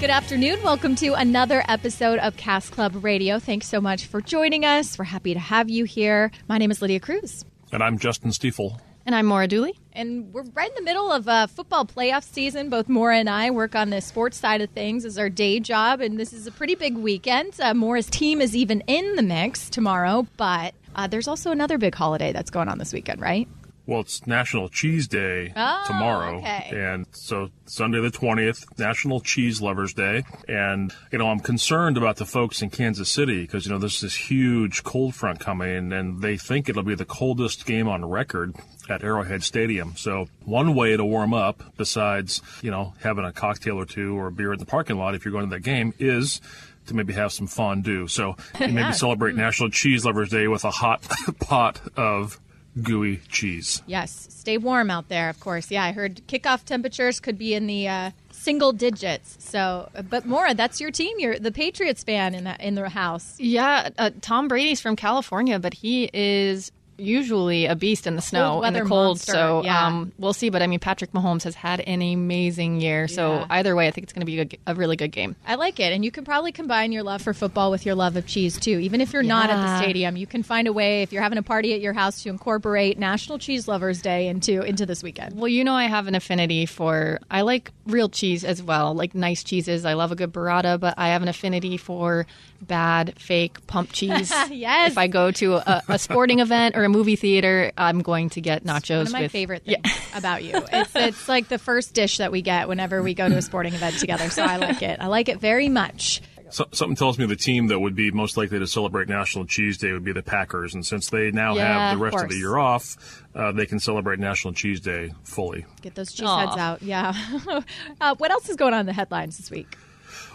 Good afternoon. Welcome to another episode of Cask Club Radio. Thanks so much for joining us. We're happy to have you here. My name is Lydia Cruz. And I'm Justin Stiefel. And I'm Maura Dooley. And we're right in the middle of a football playoff season. Both Maura and I work on the sports side of things as our day job. And this is a pretty big weekend. Uh, Maura's team is even in the mix tomorrow. But uh, there's also another big holiday that's going on this weekend, right? Well, it's National Cheese Day Oh, tomorrow. okay. And so Sunday the 20th, National Cheese Lovers Day. And, you know, I'm concerned about the folks in Kansas City because, you know, there's this huge cold front coming and they think it'll be the coldest game on record at Arrowhead Stadium. So one way to warm up besides, you know, having a cocktail or two or a beer in the parking lot if you're going to that game is to maybe have some fondue. So you maybe celebrate National Cheese Lovers Day with a hot pot of gooey cheese. Yes. Stay warm out there, of course. Yeah, I heard kickoff temperatures could be in the uh, single digits. So, but Maura, that's your team. You're the Patriots fan in that in the house. Yeah, uh, Tom Brady's from California, but he is usually a beast in the snow and the cold. monster, So yeah. um, we'll see. But I mean, Patrick Mahomes has had an amazing year. So Yeah. either way, I think it's going to be a, a really good game. I like it. And you can probably combine your love for football with your love of cheese, too. Even if you're not at the stadium, you can find a way, if you're having a party at your house, to incorporate National Cheese Lovers Day into, into this weekend. Well, you know, I have an affinity for. I like real cheese as well, like nice cheeses. I love a good burrata, but I have an affinity for bad, fake pump cheese. Yes. If I go to a, a sporting event or a movie theater, I'm going to get nachos. One of my with, favorite things about you. It's, it's like the first dish that we get whenever we go to a sporting event together. So I like it. I like it very much. So, something tells me the team that would be most likely to celebrate National Cheese Day would be the Packers, and since they now Yeah, have the rest of, the year off, uh, they can celebrate National Cheese Day fully. Get those cheese Aw. heads out. Yeah. uh, what else is going on in the headlines this week?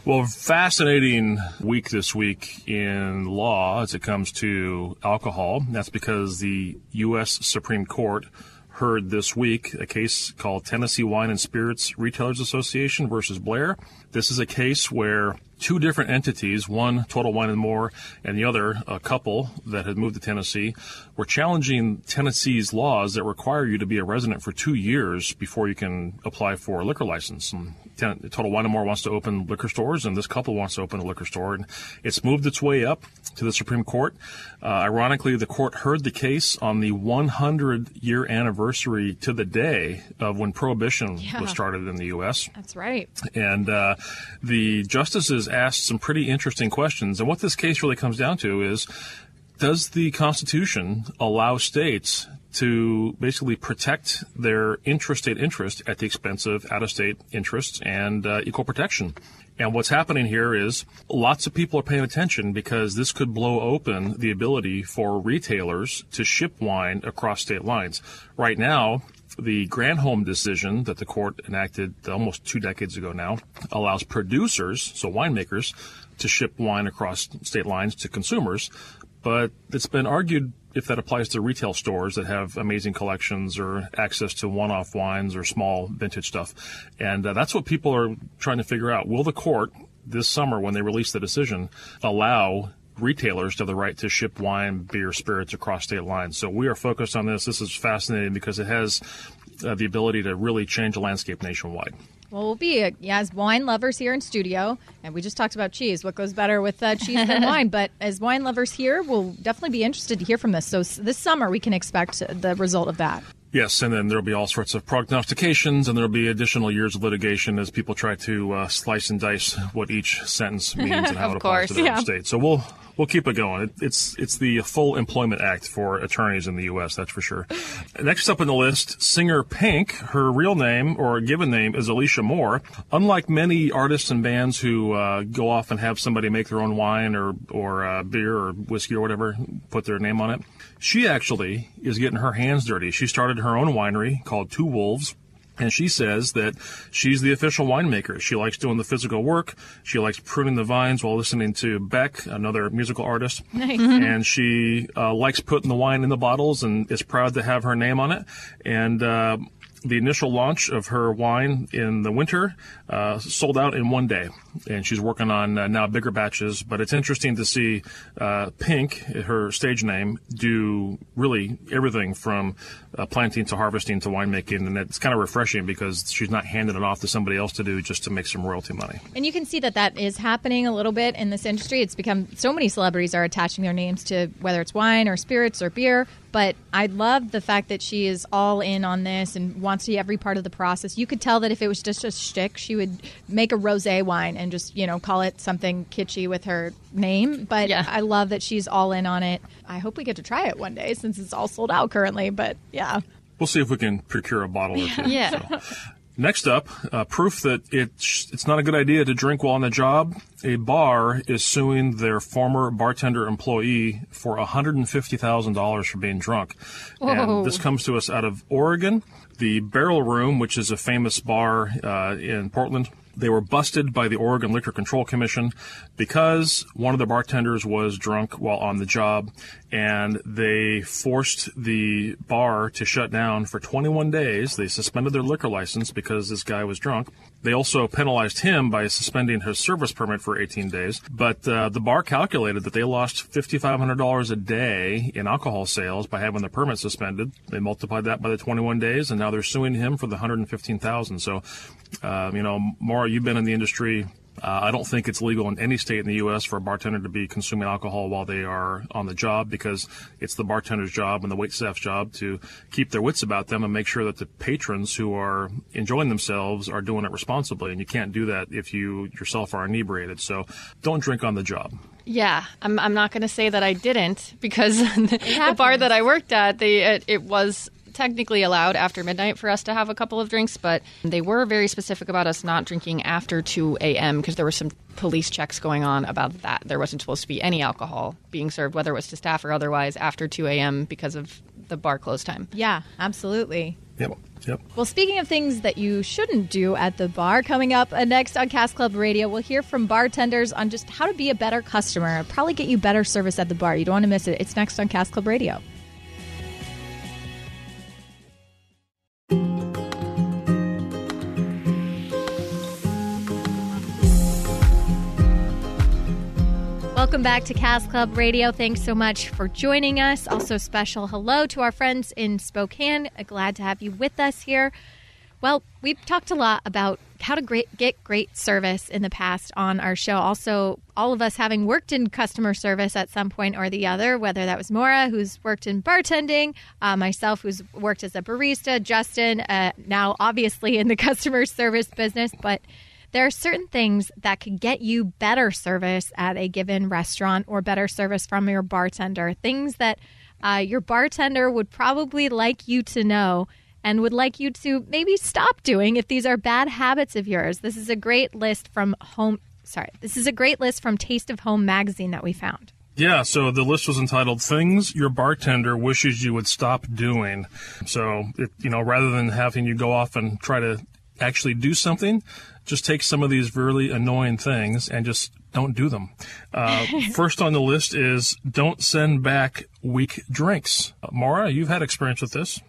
Well, fascinating week this week in law as it comes to alcohol. That's because the U.S. Supreme Court heard this week a case called Tennessee Wine and Spirits Retailers Association versus Blair. This is a case where two different entities, one Total Wine and More, and the other a couple that had moved to Tennessee, were challenging Tennessee's laws that require you to be a resident for two years before you can apply for a liquor license. And Ten- Total Wine and More wants to open liquor stores, and this couple wants to open a liquor store. And it's moved its way up to the Supreme Court. Uh, ironically, the court heard the case on the 100 year anniversary to the day of when Prohibition Yeah. was started in the U.S. That's right. And uh, the justices asked some pretty interesting questions. And what this case really comes down to is does the Constitution allow states to basically protect their intrastate interest at the expense of out of state interests and uh, equal protection? And what's happening here is lots of people are paying attention because this could blow open the ability for retailers to ship wine across state lines. Right now, the Granholm decision that the court enacted almost two decades ago now allows producers, so winemakers, to ship wine across state lines to consumers. But it's been argued if that applies to retail stores that have amazing collections or access to one off wines or small vintage stuff. And uh, that's what people are trying to figure out. Will the court this summer, when they release the decision, allow retailers to have the right to ship wine, beer, spirits across state lines. So we are focused on this. This is fascinating because it has uh, the ability to really change the landscape nationwide. Well, we'll be uh, as wine lovers here in studio, and we just talked about cheese. What goes better with uh, cheese than wine? But as wine lovers here, we'll definitely be interested to hear from this. So s- this summer, we can expect the result of that. Yes, and then there'll be all sorts of prognostications, and there'll be additional years of litigation as people try to uh, slice and dice what each sentence means and how it applies course, to their yeah. state. So we'll we'll keep it going. It, it's it's the full employment act for attorneys in the U.S. That's for sure. Next up on the list, singer Pink. Her real name or given name is Alicia Moore. Unlike many artists and bands who uh, go off and have somebody make their own wine or or uh, beer or whiskey or whatever, put their name on it. She actually is getting her hands dirty. She started her own winery called Two Wolves And she says that she's the official winemaker. She likes doing the physical work. She likes pruning the vines while listening to Beck, another musical artist. Nice. And she uh, likes putting the wine in the bottles and is proud to have her name on it. And uh, the initial launch of her wine in the winter uh, sold out in one day, and she's working on uh, now bigger batches. But it's interesting to see uh, Pink, her stage name, do really everything from uh, planting to harvesting to winemaking, and it's kind of refreshing because she's not handing it off to somebody else to do just to make some royalty money. And you can see that that is happening a little bit in this industry. It's become so many celebrities are attaching their names to whether it's wine or spirits or beer. But I love the fact that she is all in on this and wants to see every part of the process. You could tell that if it was just a shtick, she would make a rosé wine and just you know call it something kitschy with her name. But Yeah. I love that she's all in on it. I hope we get to try it one day since it's all sold out currently. But yeah. We'll see if we can procure a bottle or two. Yeah. So. Next up, uh, proof that it's it's not a good idea to drink while on the job. A bar is suing their former bartender employee for $150,000 for being drunk. Whoa. And this comes to us out of Oregon. The Barrel Room, which is a famous bar uh, in Portland, they were busted by the Oregon Liquor Control Commission because one of the bartenders was drunk while on the job, and they forced the bar to shut down for 21 days. They suspended their liquor license because this guy was drunk. They also penalized him by suspending his service permit for 18 days. But uh, the bar calculated that they lost $5,500 a day in alcohol sales by having the permit suspended. They multiplied that by the 21 days, and now they're suing him for the 115,000. So, uh, you know, Maura, you've been in the industry. Uh, I don't think it's legal in any state in the U.S. for a bartender to be consuming alcohol while they are on the job because it's the bartender's job and the wait staff's job to keep their wits about them and make sure that the patrons who are enjoying themselves are doing it responsibly. And you can't do that if you yourself are inebriated. So don't drink on the job. Yeah, I'm, I'm not going to say that I didn't because the bar that I worked at, they it, it was technically allowed after midnight for us to have a couple of drinks, but they were very specific about us not drinking after 2 a.m. because there were some police checks going on about that. There wasn't supposed to be any alcohol being served, whether it was to staff or otherwise, after 2 a.m. because of the bar close time. Yeah, absolutely. Yep. Yep. Well, speaking of things that you shouldn't do at the bar, coming up uh, next on Cask Club Radio, we'll hear from bartenders on just how to be a better customer. Probably get you better service at the bar. You don't want to miss it. It's next on Cask Club Radio. Welcome back to Cask Club Radio. Thanks so much for joining us. Also, special hello to our friends in Spokane. Glad to have you with us here. Well, we've talked a lot about how to great, get great service in the past on our show. Also, all of us having worked in customer service at some point or the other, whether that was Maura, who's worked in bartending, uh, myself, who's worked as a barista, Justin, uh, now obviously in the customer service business, but there are certain things that could get you better service at a given restaurant or better service from your bartender. Things that uh, your bartender would probably like you to know and would like you to maybe stop doing if these are bad habits of yours. This is a great list from home. Sorry, this is a great list from Taste of Home magazine that we found. Yeah, so the list was entitled "Things Your Bartender Wishes You Would Stop Doing." So, it, you know, rather than having you go off and try to actually do something, just take some of these really annoying things and just don't do them. Uh, first on the list is don't send back weak drinks. Maura, you've had experience with this.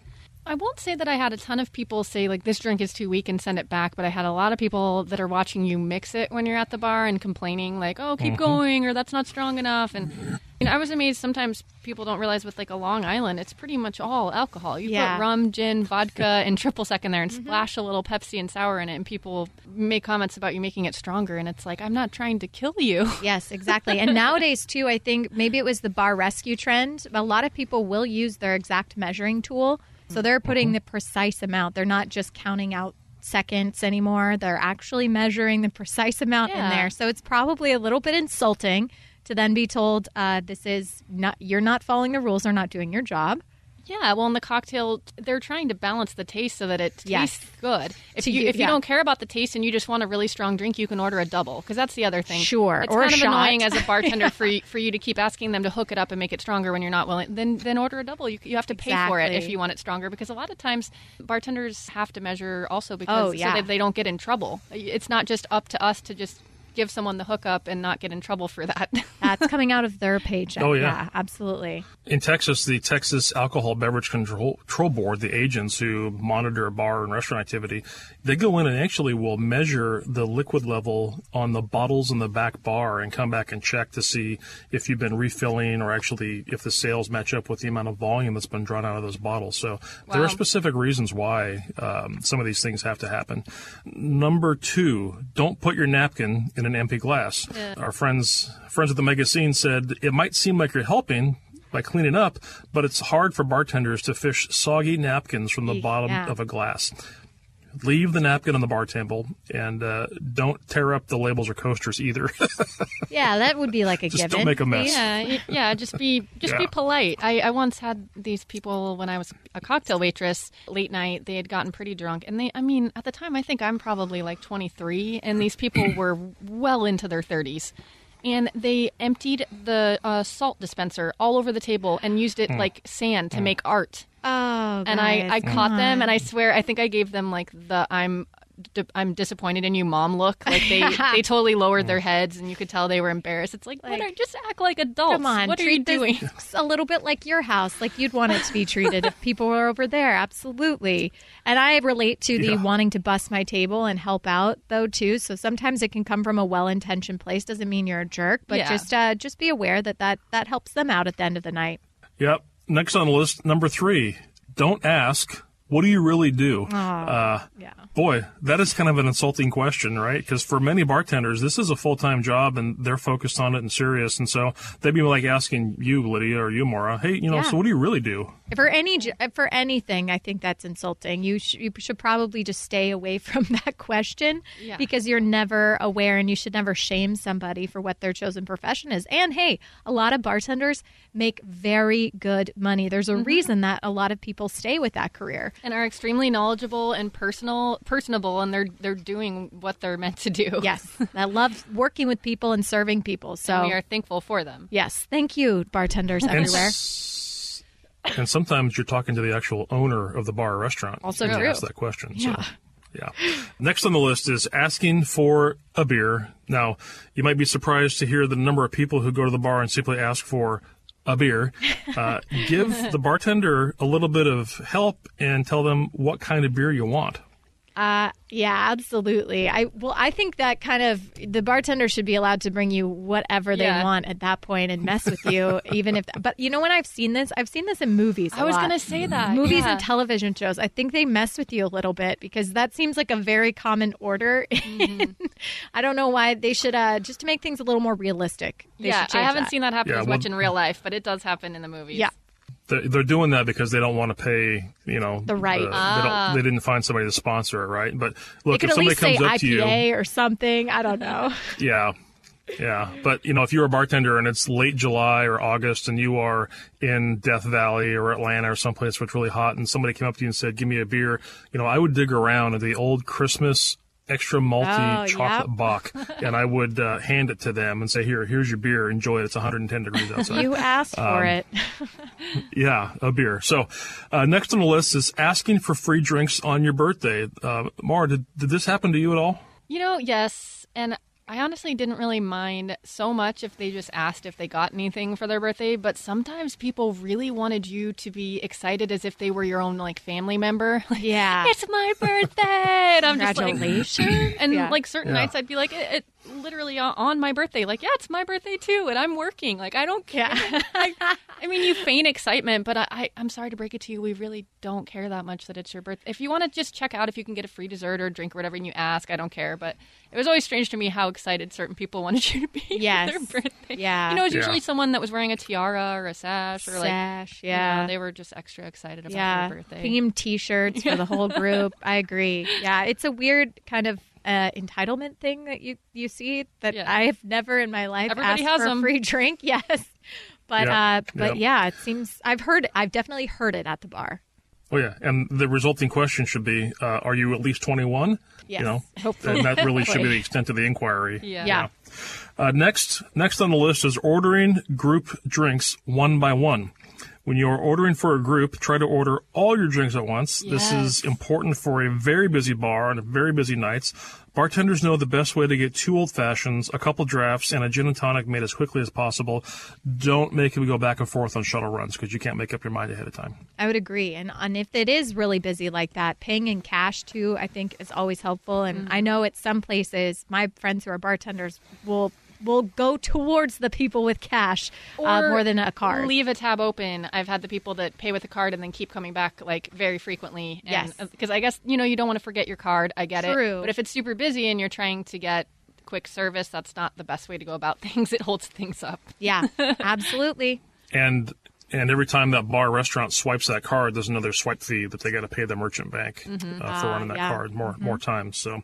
I won't say that I had a ton of people say like this drink is too weak and send it back, but I had a lot of people that are watching you mix it when you're at the bar and complaining like, "Oh, keep mm-hmm. going," or "That's not strong enough." And you know, I was amazed. Sometimes people don't realize with like a Long Island, it's pretty much all alcohol. You Yeah. put rum, gin, vodka, and triple sec in there, and mm-hmm. splash a little Pepsi and sour in it, and people make comments about you making it stronger. And it's like, I'm not trying to kill you. Yes, exactly. and nowadays, too, I think maybe it was the bar rescue trend. A lot of people will use their exact measuring tool. So they're putting the precise amount. They're not just counting out seconds anymore. They're actually measuring the precise amount in there. So it's probably a little bit insulting to then be told uh, this is not you're not following the rules or not doing your job. Yeah, well, in the cocktail, they're trying to balance the taste so that it Yes. tastes good. If To you if you don't care about the taste and you just want a really strong drink, you can order a double because that's the other thing. Sure, it's or kind of shot. annoying as a bartender for you, for you to keep asking them to hook it up and make it stronger when you're not willing. Then then order a double. You you have to pay for it if you want it stronger because a lot of times bartenders have to measure also because Oh, yeah. so that they don't get in trouble. It's not just up to us to just give someone the hookup and not get in trouble for that. That's coming out of their paycheck. Oh, yeah. absolutely. In Texas, the Texas Alcohol Beverage Control, Control Board, the agents who monitor bar and restaurant activity, they go in and actually will measure the liquid level on the bottles in the back bar and come back and check to see if you've been refilling or actually if the sales match up with the amount of volume that's been drawn out of those bottles. So there are specific reasons why um, some of these things have to happen. Number two, don't put your napkin in an empty glass. Our friends friends at the magazine said it might seem like you're helping by cleaning up, but it's hard for bartenders to fish soggy napkins from the bottom yeah. of a glass. Leave the napkin on the bar table and uh, don't tear up the labels or coasters either. Yeah, that would be like a Just given. don't make a mess. Yeah, yeah. Just be just Yeah. be polite. I, I once had these people when I was a cocktail waitress late night. They had gotten pretty drunk, and they. I mean, at the time, I think I'm probably like 23, and these people were well into their 30s. And they emptied the uh, salt dispenser all over the table and used it hmm. like sand to hmm. make art. Oh, And I, guys, I come caught them, uh-huh. and I swear, I think I gave them like the I'm. Di- I'm disappointed in you, mom. Look, like they they totally lowered their heads, and you could tell they were embarrassed. It's like, what Like, are, just act like adults. Come on, what are you doing? a little bit like your house, like you'd want it to be treated if people were over there. Absolutely. And I relate to the Yeah. wanting to bust my table and help out though too. So sometimes it can come from a well-intentioned place. Doesn't mean you're a jerk, but Yeah. just uh, just be aware that, that that helps them out at the end of the night. Yep. Next on the list, number three, don't ask, what do you really do? uh, Yeah. boy, that is kind of an insulting question, right? Because for many bartenders, this is a full time job and they're focused on it and serious. And so they'd be like asking you, Lydia, or you, Maura, hey, you know, Yeah. so what do you really do? For any j- for anything, I think that's insulting. You, sh- you should probably just stay away from that question Yeah. because you're never aware, and you should never shame somebody for what their chosen profession is. And hey, a lot of bartenders make very good money. There's a Mm-hmm. reason that a lot of people stay with that career. And are extremely knowledgeable and personal, personable, and they're they're doing what they're meant to do. Yes, I love working with people and serving people. So and we are thankful for them. yes, thank you, bartenders And, everywhere. s- and sometimes you're talking to the actual owner of the bar or restaurant. Also when you true. Ask that question. So, yeah. Next on the list is asking for a beer. Now, you might be surprised to hear the number of people who go to the bar and simply ask for a beer. Uh, give the bartender a little bit of help and tell them what kind of beer you want. Uh, yeah, absolutely. I well, I think that kind of the bartender should be allowed to bring you whatever they Yeah. want at that point and mess with you, even if. But you know, when I've seen this, I've seen this in movies. I I was gonna say that movies yeah. and television shows. I think they mess with you a little bit because that seems like a very common order. Mm-hmm. I don't know why they should uh, just to make things a little more realistic. They yeah, should change I haven't that. seen that happen Yeah, as well- much in real life, but it does happen in the movies. Yeah. They're they're doing that because they don't want to pay, you know, The right. uh, they, don't, they didn't find somebody to sponsor it, right? But look, if somebody comes up to you, or something. I don't know. Yeah. Yeah. But, you know, if you're a bartender and it's late July or August and you are in Death Valley or Atlanta or someplace where it's really hot and somebody came up to you and said, give me a beer, you know, I would dig around at the old Christmas extra malty Oh, chocolate yep. bock and I would uh, hand it to them and say, here, here's your beer. Enjoy it. It's 110 degrees outside. You asked for Um, it. Yeah, a beer. So, uh, next on the list is asking for free drinks on your birthday. Uh, Maura, did, did this happen to you at all? You know, yes, and I honestly didn't really mind so much if they just asked if they got anything for their birthday, but sometimes people really wanted you to be excited as if they were your own like family member. Like, Yeah. it's my birthday. And I'm just like, Congratulations. sure. And Yeah. like certain Yeah. nights, I'd be like, it, it literally on- on my birthday. Like, yeah, it's my birthday too, and I'm working. Like, I don't care. I, I mean, you feign excitement, but I, I, I'm sorry to break it to you. We really don't care that much that it's your birthday. If you want to just check out if you can get a free dessert or drink or whatever, and you ask, I don't care. But it was always strange to me how excited certain people wanted you to be Yes. for their birthday. Yeah. You know, it was Yeah. usually someone that was wearing a tiara or a sash or like. Sash, you know, yeah. they were just extra excited about yeah, their birthday. theme T-shirts for the whole group. I agree. Yeah, it's a weird kind of uh, entitlement thing that you you see that Yeah. I've never in my life Everybody asked has for a them. free drink. Yes, But Yep. uh, but Yep. yeah, it seems I've heard I've definitely heard it at the bar. Oh yeah, and the resulting question should be: uh, Are you at least twenty-one? Yes, You know, hopefully. and that really should be the extent of the inquiry. Yeah. Yeah. Uh, next, next on the list is ordering group drinks one by one. When you're ordering for a group, try to order all your drinks at once. This is important for a very busy bar on very busy nights. Bartenders know the best way to get two old fashions, a couple drafts, and a gin and tonic made as quickly as possible. Don't make them go back and forth on shuttle runs because you can't make up your mind ahead of time. I would agree. And, and if it is really busy like that, paying in cash too, I think is always helpful. And mm-hmm. I know at some places, my friends who are bartenders will will go towards the people with cash uh, more than a card. Leave a tab open. I've had the people that pay with a card and then keep coming back like very frequently. Yes. Because I guess you know you don't want to forget your card. I get True. it. But if it's super busy and you're trying to get quick service, that's not the best way to go about things. It holds things up. Yeah, absolutely. and and every time that bar restaurant swipes that card, there's another swipe fee that they got to pay the merchant bank uh, for running that yeah. card more more times. So,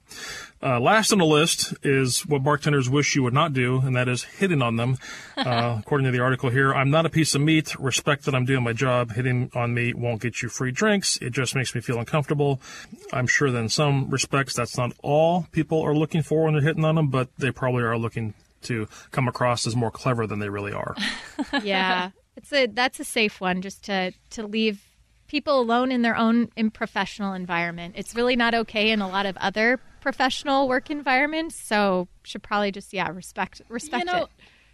uh, last on the list is what bartenders wish you would not do, and that is hitting on them. Uh, according to the article here, I'm not a piece of meat. Respect that I'm doing my job. Hitting on me won't get you free drinks. It just makes me feel uncomfortable. I'm sure that in some respects that's not all people are looking for when they're hitting on them, but they probably are looking to come across as more clever than they really are. yeah, it's a that's a safe one just to to leave people alone in their own in professional environment. It's really not okay in a lot of other professional work environments. So should probably just yeah respect respect you know,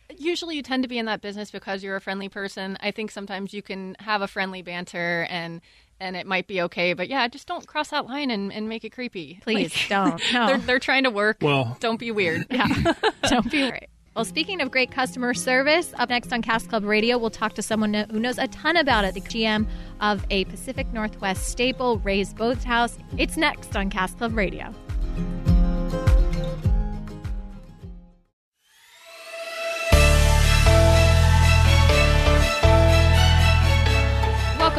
it. usually you tend to be in that business because you're a friendly person. I think sometimes you can have a friendly banter and and it might be okay, but yeah, just don't cross that line and, and make it creepy. Please Like, don't. No. They're, they're trying to work. Well- don't be weird. Yeah. Don't be worried. Well, speaking of great customer service, up next on Cask Club Radio, we'll talk to someone who knows a ton about it, the GM of a Pacific Northwest staple, Ray's Boathouse. It's next on Cask Club Radio.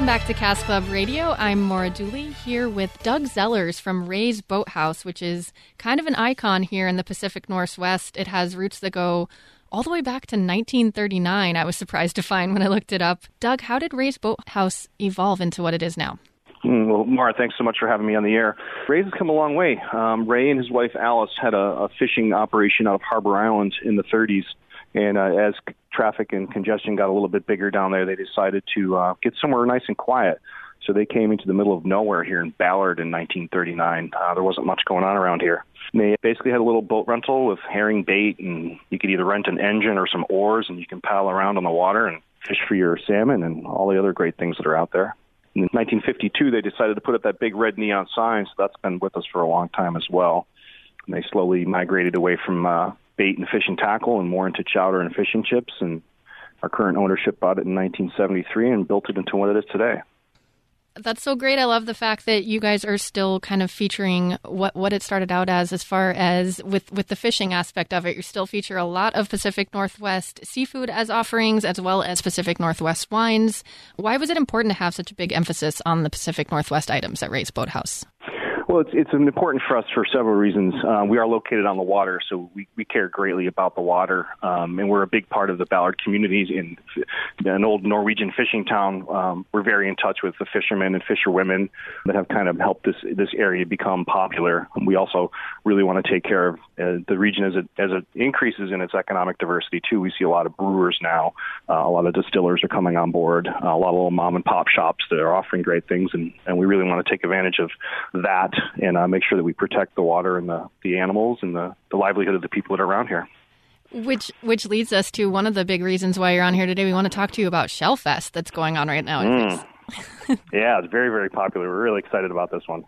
Welcome back to Cask Club Radio. I'm Maura Dooley here with Doug Zellers from Ray's Boathouse, which is kind of an icon here in the Pacific Northwest. It has roots that go all the way back to 1939. I was surprised to find when I looked it up. Doug, how did Ray's Boathouse evolve into what it is now? Mm, Well, Maura, thanks so much for having me on the air. Ray's has come a long way. Um, Ray and his wife Alice had a, a fishing operation out of Harbor Island in the 30s, and uh, as traffic and congestion got a little bit bigger down there, they decided to uh, get somewhere nice and quiet. So they came into the middle of nowhere here in Ballard in 1939. Uh, there wasn't much going on around here. And they basically had a little boat rental with herring bait, and you could either rent an engine or some oars, and you can paddle around on the water and fish for your salmon and all the other great things that are out there. In 1952, they decided to put up that big red neon sign, so that's been with us for a long time as well. And they slowly migrated away from uh, bait and fish and tackle and more into chowder and fish and chips. And our current ownership bought it in 1973 and built it into what it is today. That's so great. I love the fact that you guys are still kind of featuring what, what it started out as, as far as with, with the fishing aspect of it. You still feature a lot of Pacific Northwest seafood as offerings, as well as Pacific Northwest wines. Why was it important to have such a big emphasis on the Pacific Northwest items at Ray's Boathouse? Well, it's it's important for us for several reasons. Uh, we are located on the water, so we, we care greatly about the water, um, and we're a big part of the Ballard communities in an old Norwegian fishing town. Um, we're very in touch with the fishermen and fisherwomen that have kind of helped this this area become popular. We also really want to take care of uh, the region as it as it increases in its economic diversity too. We see a lot of brewers now, uh, a lot of distillers are coming on board, uh, a lot of little mom and pop shops that are offering great things, and, and we really want to take advantage of that and uh, make sure that we protect the water and the, the animals and the, the livelihood of the people that are around here. Which which leads us to one of the big reasons why you're on here today. We want to talk to you about Shellfest that's going on right now. Mm. yeah, it's very, very popular. We're really excited about this one.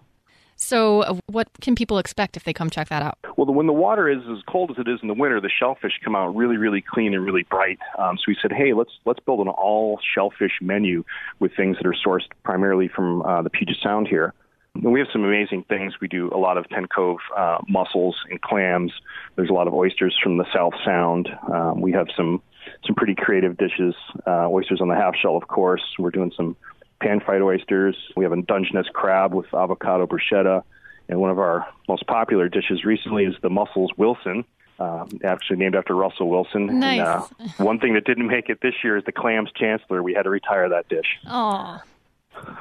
So, uh, what can people expect if they come check that out? Well, when the water is as cold as it is in the winter, the shellfish come out really, really clean and really bright. Um, so we said, hey, let's let's build an all shellfish menu with things that are sourced primarily from uh, the Puget Sound here. We have some amazing things. We do a lot of Penn Cove uh, mussels and clams. There's a lot of oysters from the South Sound. Um, we have some some pretty creative dishes. Uh, oysters on the half shell, of course. We're doing some pan-fried oysters. We have a Dungeness crab with avocado bruschetta. And one of our most popular dishes recently is the mussels Wilson. Uh, actually named after Russell Wilson. Nice. And, uh, one thing that didn't make it this year is the clams chancellor. We had to retire that dish. Oh,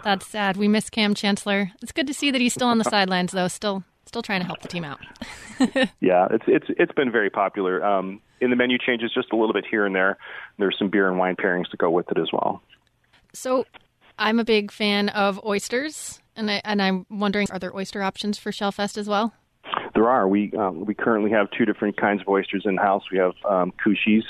that's sad. We miss Kam Chancellor. It's good to see that he's still on the sidelines, though. Still, still trying to help the team out. yeah, it's it's it's been very popular. Um, in the menu changes just a little bit here and there. There's some beer and wine pairings to go with it as well. So, I'm a big fan of oysters, and I and I'm wondering, are there oyster options for Shellfest as well? There are. We um, we currently have two different kinds of oysters in house. We have um, Kusshi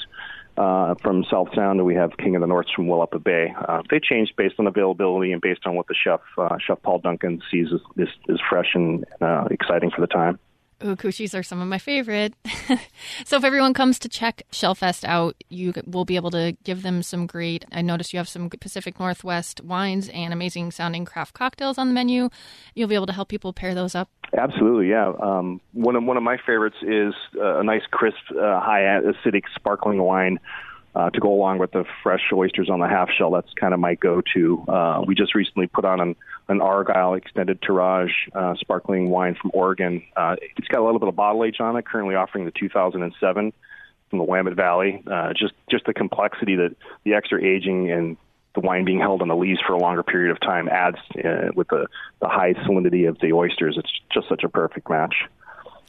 uh, from South Sound, and we have King of the North from Willapa Bay. Uh, they change based on availability and based on what the chef, uh, Chef Paul Duncan, sees as, is, is fresh and uh, exciting for the time. Kusshi are some of my favorite. so if everyone comes to check Shellfest out, you will be able to give them some great. I noticed you have some Pacific Northwest wines and amazing sounding craft cocktails on the menu. You'll be able to help people pair those up. Absolutely, yeah. Um, one of one of my favorites is uh, a nice, crisp, uh, high acidic sparkling wine uh, to go along with the fresh oysters on the half shell. That's kind of my go-to. Uh, we just recently put on an, an Argyle extended tirage uh, sparkling wine from Oregon. Uh, it's got a little bit of bottle age on it. Currently offering the 2007 from the Willamette Valley. Uh, just just the complexity that the extra aging and the wine being held on the lees for a longer period of time adds uh, with the, the high salinity of the oysters. It's just such a perfect match.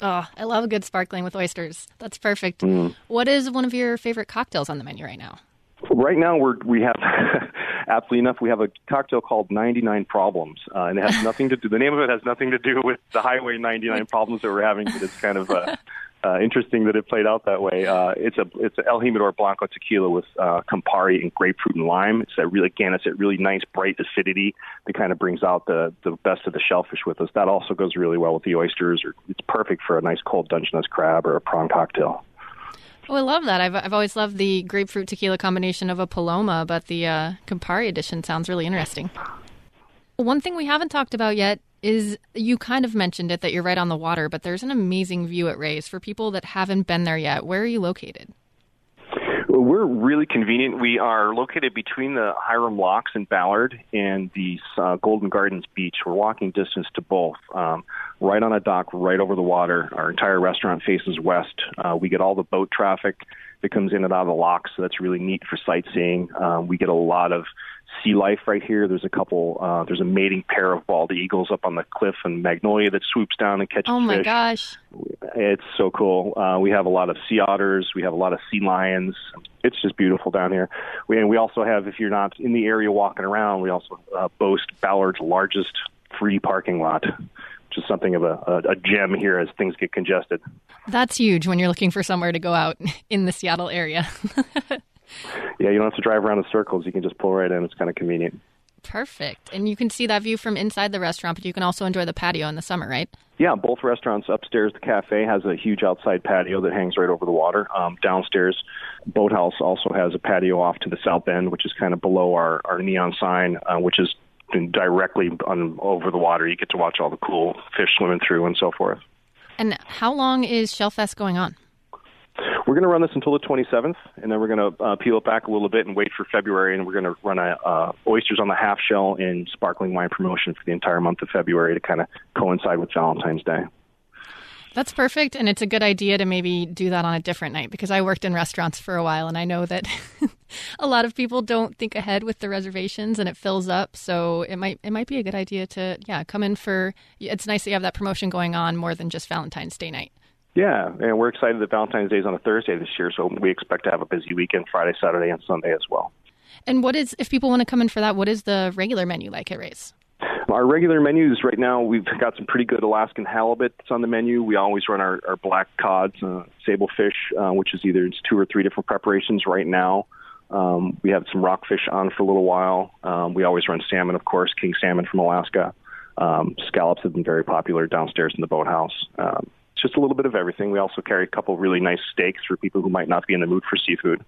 Oh, I love a good sparkling with oysters. That's perfect. Mm. What is one of your favorite cocktails on the menu right now? Right now, we're we have aptly enough we have a cocktail called 99 Problems, uh, and it has nothing to do. The name of it has nothing to do with the Highway 99 problems that we're having, but it's kind of uh, uh, interesting that it played out that way. Uh, it's a it's a El Jimador Blanco tequila with uh, Campari and grapefruit and lime. It's a really again it's a really nice bright acidity that kind of brings out the the best of the shellfish with us. That also goes really well with the oysters. Or it's perfect for a nice cold Dungeness crab or a prawn cocktail. Oh, I love that. I've I've always loved the grapefruit tequila combination of a Paloma, but the uh, Campari edition sounds really interesting. One thing we haven't talked about yet is you kind of mentioned it that you're right on the water, but there's an amazing view at Ray's for people that haven't been there yet. Where are you located? We're really convenient. We are located between the Hiram Locks in Ballard and the uh, Golden Gardens Beach. We're walking distance to both. Um, right on a dock, right over the water. Our entire restaurant faces west. Uh, we get all the boat traffic that comes in and out of the locks, so that's really neat for sightseeing. Um, we get a lot of sea life right here. There's a couple. Uh, there's a mating pair of bald eagles up on the cliff and Magnolia that swoops down and catches. Oh my fish. gosh! It's so cool. Uh, we have a lot of sea otters. We have a lot of sea lions. It's just beautiful down here. We, and we also have, if you're not in the area walking around, we also uh, boast Ballard's largest free parking lot which is something of a, a, a, gem here as things get congested. That's huge when you're looking for somewhere to go out in the Seattle area. yeah, you don't have to drive around in circles. You can just pull right in. It's kind of convenient. Perfect. And you can see that view from inside the restaurant, but you can also enjoy the patio in the summer, right? Yeah, both restaurants upstairs, the cafe has a huge outside patio that hangs right over the water. Um, downstairs, Boathouse also has a patio off to the south end, which is kind of below our, our neon sign, uh, which is directly on over the water. You get to watch all the cool fish swimming through and so forth. And how long is Shellfest going on? We're going to run this until the 27th, and then we're going to uh, peel it back a little bit and wait for February, and we're going to run a uh, oysters on the half shell and sparkling wine promotion for the entire month of February to kind of coincide with Valentine's Day. That's perfect. And it's a good idea to maybe do that on a different night because I worked in restaurants for a while and I know that a lot of people don't think ahead with the reservations and it fills up. So it might it might be a good idea to yeah, come in for it's nice that you have that promotion going on more than just Valentine's Day night. Yeah, and we're excited that Valentine's Day is on a Thursday this year, so we expect to have a busy weekend Friday, Saturday, and Sunday as well. And what is if people want to come in for that, what is the regular menu like at Ray's? Our regular menus right now, we've got some pretty good Alaskan halibut that's on the menu. We always run our, our black cods, uh, sable fish, uh, which is either it's two or three different preparations right now. Um, we have some rockfish on for a little while. Um, we always run salmon, of course, king salmon from Alaska. Um, scallops have been very popular downstairs in the boathouse. Um, just a little bit of everything. We also carry a couple really nice steaks for people who might not be in the mood for seafood.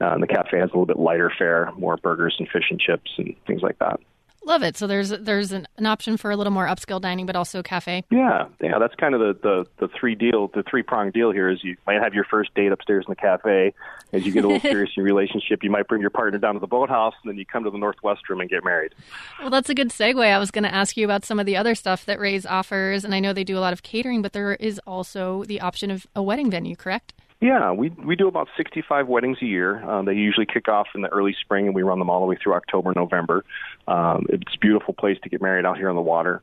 Uh, and the cafe has a little bit lighter fare, more burgers and fish and chips and things like that. Love it. So there's there's an, an option for a little more upscale dining, but also cafe. Yeah, yeah, that's kind of the the, the three deal, the three prong deal here. Is you might have your first date upstairs in the cafe. As you get a little serious in your relationship, you might bring your partner down to the boathouse, and then you come to the Northwest Room and get married. Well, that's a good segue. I was going to ask you about some of the other stuff that Ray's offers, and I know they do a lot of catering, but there is also the option of a wedding venue, correct? Yeah, we we do about 65 weddings a year. Um, they usually kick off in the early spring, and we run them all the way through October, November. Um, it's a beautiful place to get married out here on the water.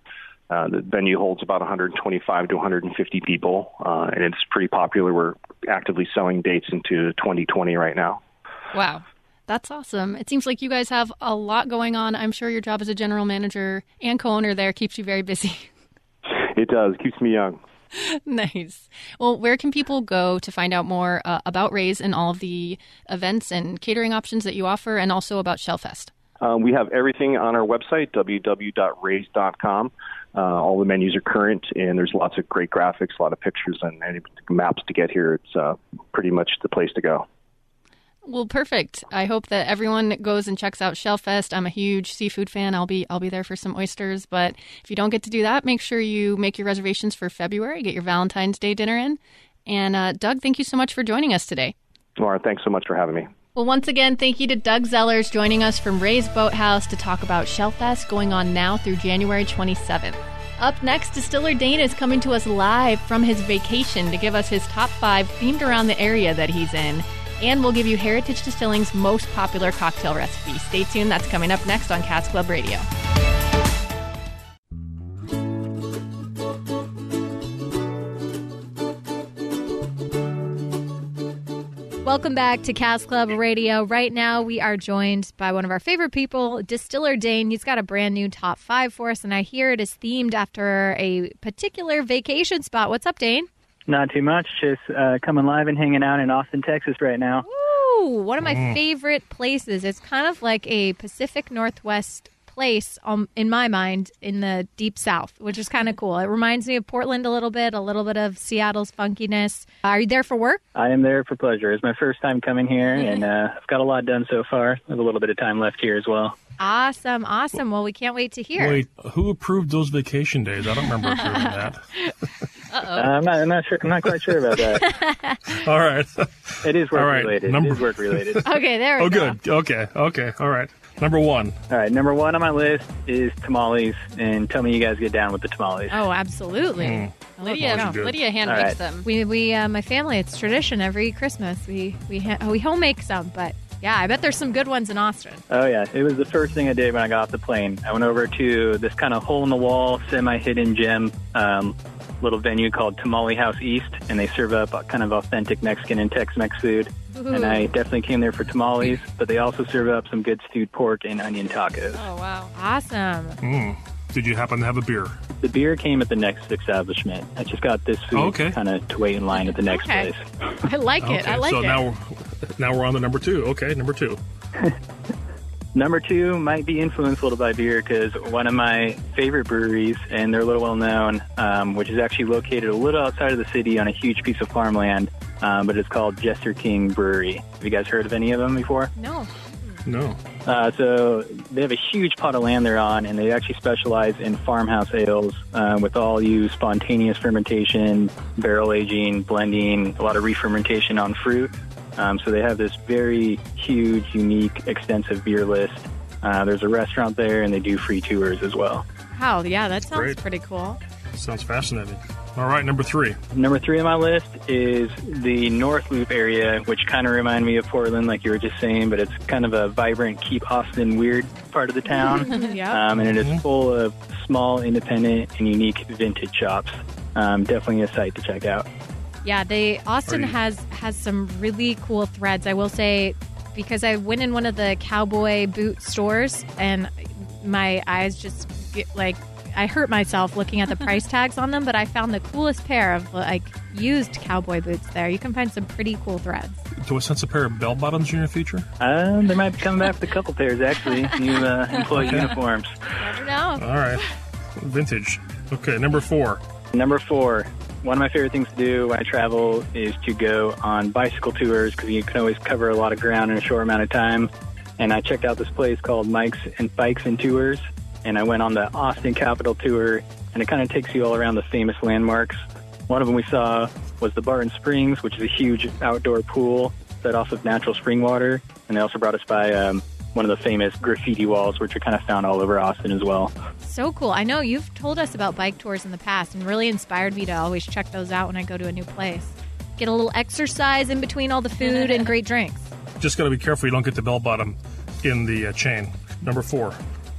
Uh, the venue holds about 125 to 150 people, uh, and it's pretty popular. We're actively selling dates into 2020 right now. Wow. That's awesome. It seems like you guys have a lot going on. I'm sure your job as a general manager and co owner there keeps you very busy. It does. Keeps me young. nice. Well, where can people go to find out more uh, about Rays and all of the events and catering options that you offer, and also about Shellfest? Um, we have everything on our website, www.rays.com. Uh, all the menus are current, and there's lots of great graphics, a lot of pictures, and, and maps to get here. It's uh, pretty much the place to go. Well, perfect. I hope that everyone goes and checks out Shellfest. I'm a huge seafood fan. I'll be I'll be there for some oysters. But if you don't get to do that, make sure you make your reservations for February. Get your Valentine's Day dinner in. And uh, Doug, thank you so much for joining us today. Laura, thanks so much for having me. Well, once again, thank you to Doug Zellers joining us from Ray's Boathouse to talk about Shellfest going on now through January 27th. Up next, Distiller Dane is coming to us live from his vacation to give us his top five themed around the area that he's in and we'll give you Heritage Distilling's most popular cocktail recipe. Stay tuned, that's coming up next on Cask Club Radio. Welcome back to Cask Club Radio. Right now, we are joined by one of our favorite people, Distiller Dane. He's got a brand new top five for us, and I hear it is themed after a particular vacation spot. What's up, Dane? Not too much. Just uh, coming live and hanging out in Austin, Texas right now. Ooh, one of my mm. favorite places. It's kind of like a Pacific Northwest place um, in my mind in the deep south, which is kind of cool. It reminds me of Portland a little bit, a little bit of Seattle's funkiness. Are you there for work? I am there for pleasure. It's my first time coming here, and uh, I've got a lot done so far. There's a little bit of time left here as well. Awesome, awesome. Well, we can't wait to hear. Wait, who approved those vacation days? I don't remember approving that. Uh, I'm not. I'm not sure. I'm not quite sure about that. All right. It is work right. related. Number... It is work related. okay, there we oh, go. good. Okay. Okay. All right. Number one. All right. Number one on my list is tamales, and tell me you guys get down with the tamales. Oh, absolutely. Mm. Lydia, Lydia hand makes right. them. We, we, uh, my family, it's tradition every Christmas. We, we, ha- we home make some, but yeah, I bet there's some good ones in Austin. Oh yeah, it was the first thing I did when I got off the plane. I went over to this kind of hole in the wall, semi hidden gem um, little venue called Tamale House East, and they serve up kind of authentic Mexican and Tex-Mex food. Ooh. And I definitely came there for tamales, but they also serve up some good stewed pork and onion tacos. Oh wow, awesome! Mm. Did you happen to have a beer? The beer came at the next establishment. I just got this food oh, okay. kind of to wait in line at the next okay. place. I like it. Okay. I like so it. So now, now we're on the number two. Okay, number two. Number two might be influenced a little by beer because one of my favorite breweries, and they're a little well known, um, which is actually located a little outside of the city on a huge piece of farmland, um, but it's called Jester King Brewery. Have you guys heard of any of them before? No. No. Uh, so they have a huge pot of land they're on, and they actually specialize in farmhouse ales uh, with all you spontaneous fermentation, barrel aging, blending, a lot of re-fermentation on fruit. Um, so they have this very huge, unique, extensive beer list. Uh, there's a restaurant there, and they do free tours as well. Wow, yeah, that sounds Great. pretty cool. Sounds fascinating. All right, number three. Number three on my list is the North Loop area, which kind of remind me of Portland, like you were just saying, but it's kind of a vibrant, keep Austin weird part of the town. yeah. Um, and it is mm-hmm. full of small, independent, and unique vintage shops. Um, definitely a site to check out. Yeah, they Austin has has some really cool threads. I will say because I went in one of the cowboy boot stores and my eyes just get, like I hurt myself looking at the price tags on them, but I found the coolest pair of like used cowboy boots there. You can find some pretty cool threads. Do I sense a pair of bell bottoms in your future? Um, they might be coming back with a couple pairs actually. New uh, employee okay. uniforms. Never know. All right, vintage. Okay, number four. Number four, one of my favorite things to do when I travel is to go on bicycle tours because you can always cover a lot of ground in a short amount of time. And I checked out this place called Mike's and Bikes and Tours. and I went on the Austin Capitol tour, and it kind of takes you all around the famous landmarks. One of them we saw was the Barton Springs, which is a huge outdoor pool set off of natural spring water, and they also brought us by um, one of the famous graffiti walls, which are kind of found all over Austin as well. So cool. I know you've told us about bike tours in the past and really inspired me to always check those out when I go to a new place. Get a little exercise in between all the food and great drinks. Just got to be careful you don't get the bell bottom in the uh, chain. Number four.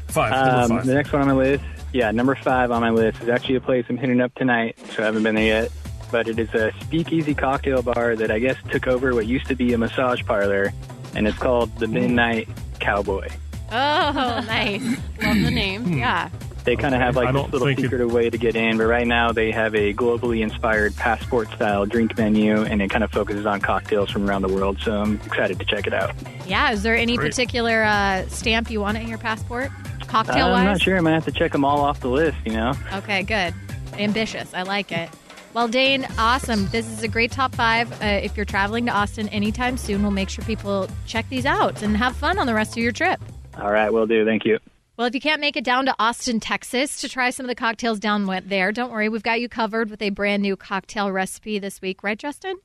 Five. Um, number five. The next one on my list, yeah, number five on my list is actually a place I'm hitting up tonight, so I haven't been there yet. But it is a speakeasy cocktail bar that I guess took over what used to be a massage parlor, and it's called the Midnight Cowboy. Oh, nice. Love the name. yeah. They kind of have I like don't this little think it- secretive way to get in, but right now they have a globally inspired passport style drink menu, and it kind of focuses on cocktails from around the world. So I'm excited to check it out. Yeah. Is there any Great. particular uh, stamp you want in your passport? Cocktail wise? I'm wise? not sure. I might have to check them all off the list. You know. Okay, good. Ambitious. I like it. Well, Dane, awesome. This is a great top five. Uh, if you're traveling to Austin anytime soon, we'll make sure people check these out and have fun on the rest of your trip. All right, will do. Thank you. Well, if you can't make it down to Austin, Texas to try some of the cocktails down there, don't worry. We've got you covered with a brand new cocktail recipe this week, right, Justin?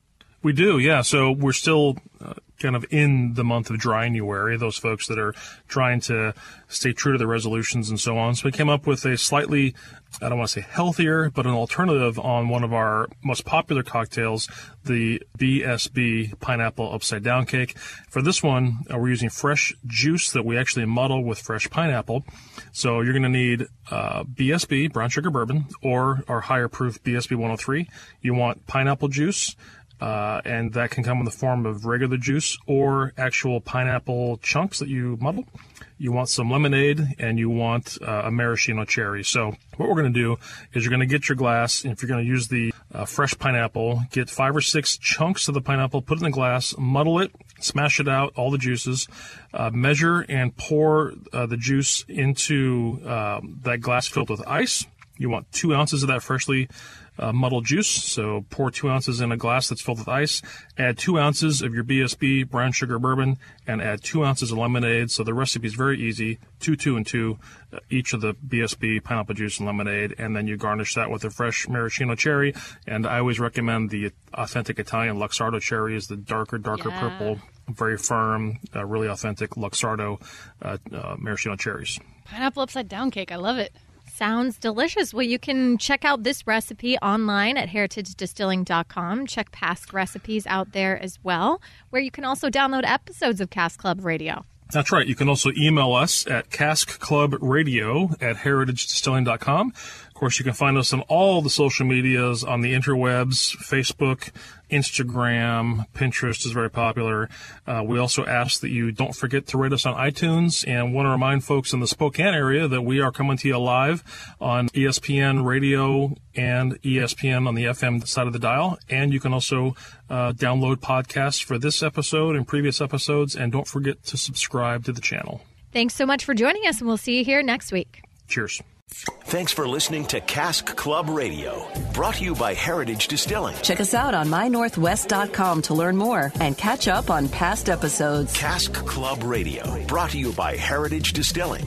We do, yeah. So we're still uh, kind of in the month of Drynuary, those folks that are trying to stay true to their resolutions and so on. So we came up with a slightly, I don't want to say healthier, but an alternative on one of our most popular cocktails, the BSB Pineapple Upside Down Cake. For this one, uh, we're using fresh juice that we actually muddle with fresh pineapple. So you're going to need uh, BSB, brown sugar bourbon, or our higher proof BSB 103. You want pineapple juice. Uh, and that can come in the form of regular juice or actual pineapple chunks that you muddle. You want some lemonade and you want uh, a maraschino cherry. So what we're going to do is you're going to get your glass. And if you're going to use the uh, fresh pineapple, get five or six chunks of the pineapple, put it in the glass, muddle it, smash it out, all the juices, uh, measure and pour uh, the juice into um, that glass filled with ice. You want two ounces of that freshly uh, muddled juice. So pour two ounces in a glass that's filled with ice. Add two ounces of your BSB brown sugar bourbon and add two ounces of lemonade. So the recipe is very easy: two, two, and two, uh, each of the BSB pineapple juice and lemonade, and then you garnish that with a fresh maraschino cherry. And I always recommend the authentic Italian Luxardo cherry is the darker, darker Yeah. purple, very firm, uh, really authentic Luxardo uh, uh, maraschino cherries. Pineapple upside down cake. I love it. Sounds delicious. Well, you can check out this recipe online at heritagedistilling.com. Check past recipes out there as well, where you can also download episodes of Cask Club Radio. That's right. You can also email us at caskclubradio at heritagedistilling.com. Of course, you can find us on all the social medias on the interwebs, Facebook, Instagram, Pinterest is very popular. Uh, we also ask that you don't forget to rate us on iTunes and want to remind folks in the Spokane area that we are coming to you live on ESPN radio and ESPN on the FM side of the dial. And you can also uh, download podcasts for this episode and previous episodes. And don't forget to subscribe to the channel. Thanks so much for joining us, and we'll see you here next week. Cheers. Thanks for listening to Cask Club Radio, brought to you by Heritage Distilling. Check us out on mynorthwest.com to learn more and catch up on past episodes. Cask Club Radio, brought to you by Heritage Distilling.